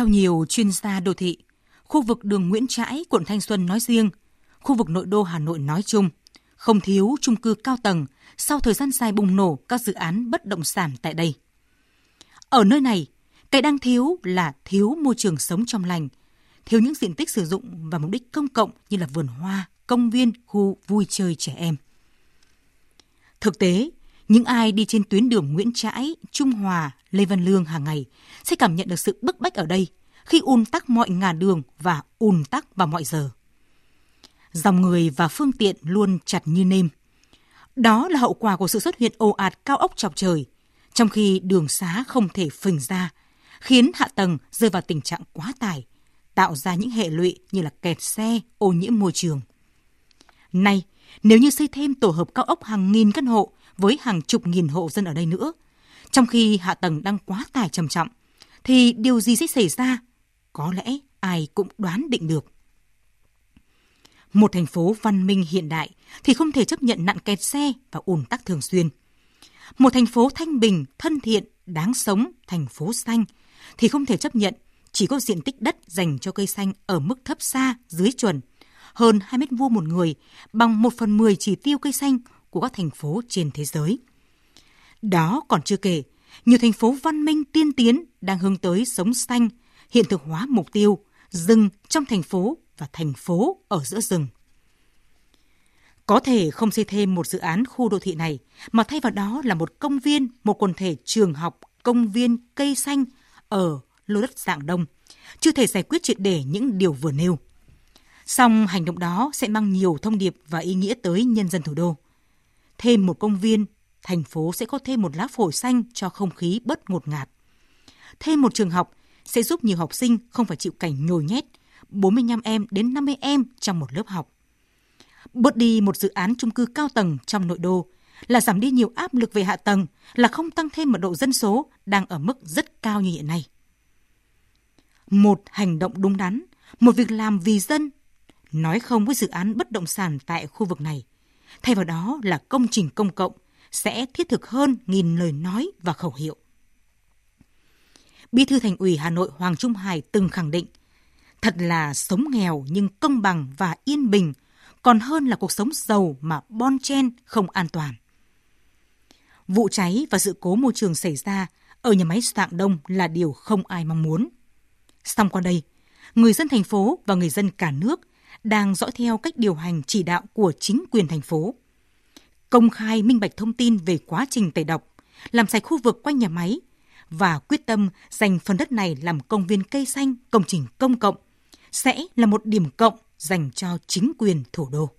Theo nhiều chuyên gia đô thị, khu vực đường Nguyễn Trãi, quận Thanh Xuân nói riêng, khu vực nội đô Hà Nội nói chung, không thiếu chung cư cao tầng sau thời gian dài bùng nổ các dự án bất động sản tại đây. Ở nơi này, cái đang thiếu là thiếu môi trường sống trong lành, thiếu những diện tích sử dụng và mục đích công cộng như là vườn hoa, công viên, khu vui chơi trẻ em. Thực tế, những ai đi trên tuyến đường Nguyễn Trãi, Trung Hòa, Lê Văn Lương hàng ngày sẽ cảm nhận được sự bức bách ở đây khi ùn tắc mọi ngả đường và ùn tắc vào mọi giờ. Dòng người và phương tiện luôn chặt như nêm. Đó là hậu quả của sự xuất hiện ồ ạt cao ốc chọc trời, trong khi đường xá không thể phình ra, khiến hạ tầng rơi vào tình trạng quá tải, tạo ra những hệ lụy như là kẹt xe, ô nhiễm môi trường. Nay, nếu như xây thêm tổ hợp cao ốc hàng nghìn căn hộ với hàng chục nghìn hộ dân ở đây nữa, trong khi hạ tầng đang quá tải trầm trọng, thì điều gì sẽ xảy ra? Có lẽ ai cũng đoán định được. Một thành phố văn minh hiện đại thì không thể chấp nhận nạn kẹt xe và ùn tắc thường xuyên. Một thành phố thanh bình, thân thiện, đáng sống, thành phố xanh thì không thể chấp nhận chỉ có diện tích đất dành cho cây xanh ở mức thấp xa dưới chuẩn, hơn 2 mét vuông một người, bằng 1 phần 10 chỉ tiêu cây xanh của các thành phố trên thế giới. Đó còn chưa kể, nhiều thành phố văn minh tiên tiến đang hướng tới sống xanh, hiện thực hóa mục tiêu rừng trong thành phố và thành phố ở giữa rừng. Có thể không xây thêm một dự án khu đô thị này, mà thay vào đó là một công viên, một quần thể trường học, công viên, cây xanh ở lô đất dạng đông, chưa thể giải quyết triệt để những điều vừa nêu. Song hành động đó sẽ mang nhiều thông điệp và ý nghĩa tới nhân dân thủ đô. Thêm một công viên, thành phố sẽ có thêm một lá phổi xanh cho không khí bớt ngột ngạt. Thêm một trường học sẽ giúp nhiều học sinh không phải chịu cảnh nhồi nhét, 45 em đến 50 em trong một lớp học. Bớt đi một dự án chung cư cao tầng trong nội đô là giảm đi nhiều áp lực về hạ tầng, là không tăng thêm mật độ dân số đang ở mức rất cao như hiện nay. Một hành động đúng đắn, một việc làm vì dân, nói không với dự án bất động sản tại khu vực này. Thay vào đó là công trình công cộng sẽ thiết thực hơn nghìn lời nói và khẩu hiệu. Bí thư Thành ủy Hà Nội Hoàng Trung Hải từng khẳng định, thật là sống nghèo nhưng công bằng và yên bình, còn hơn là cuộc sống giàu mà bon chen không an toàn. Vụ cháy và sự cố môi trường xảy ra ở nhà máy Sạng Đông là điều không ai mong muốn. Song qua đây, người dân thành phố và người dân cả nước đang dõi theo cách điều hành chỉ đạo của chính quyền thành phố. Công khai minh bạch thông tin về quá trình tẩy độc, làm sạch khu vực quanh nhà máy và quyết tâm dành phần đất này làm công viên cây xanh, công trình công cộng sẽ là một điểm cộng dành cho chính quyền thủ đô.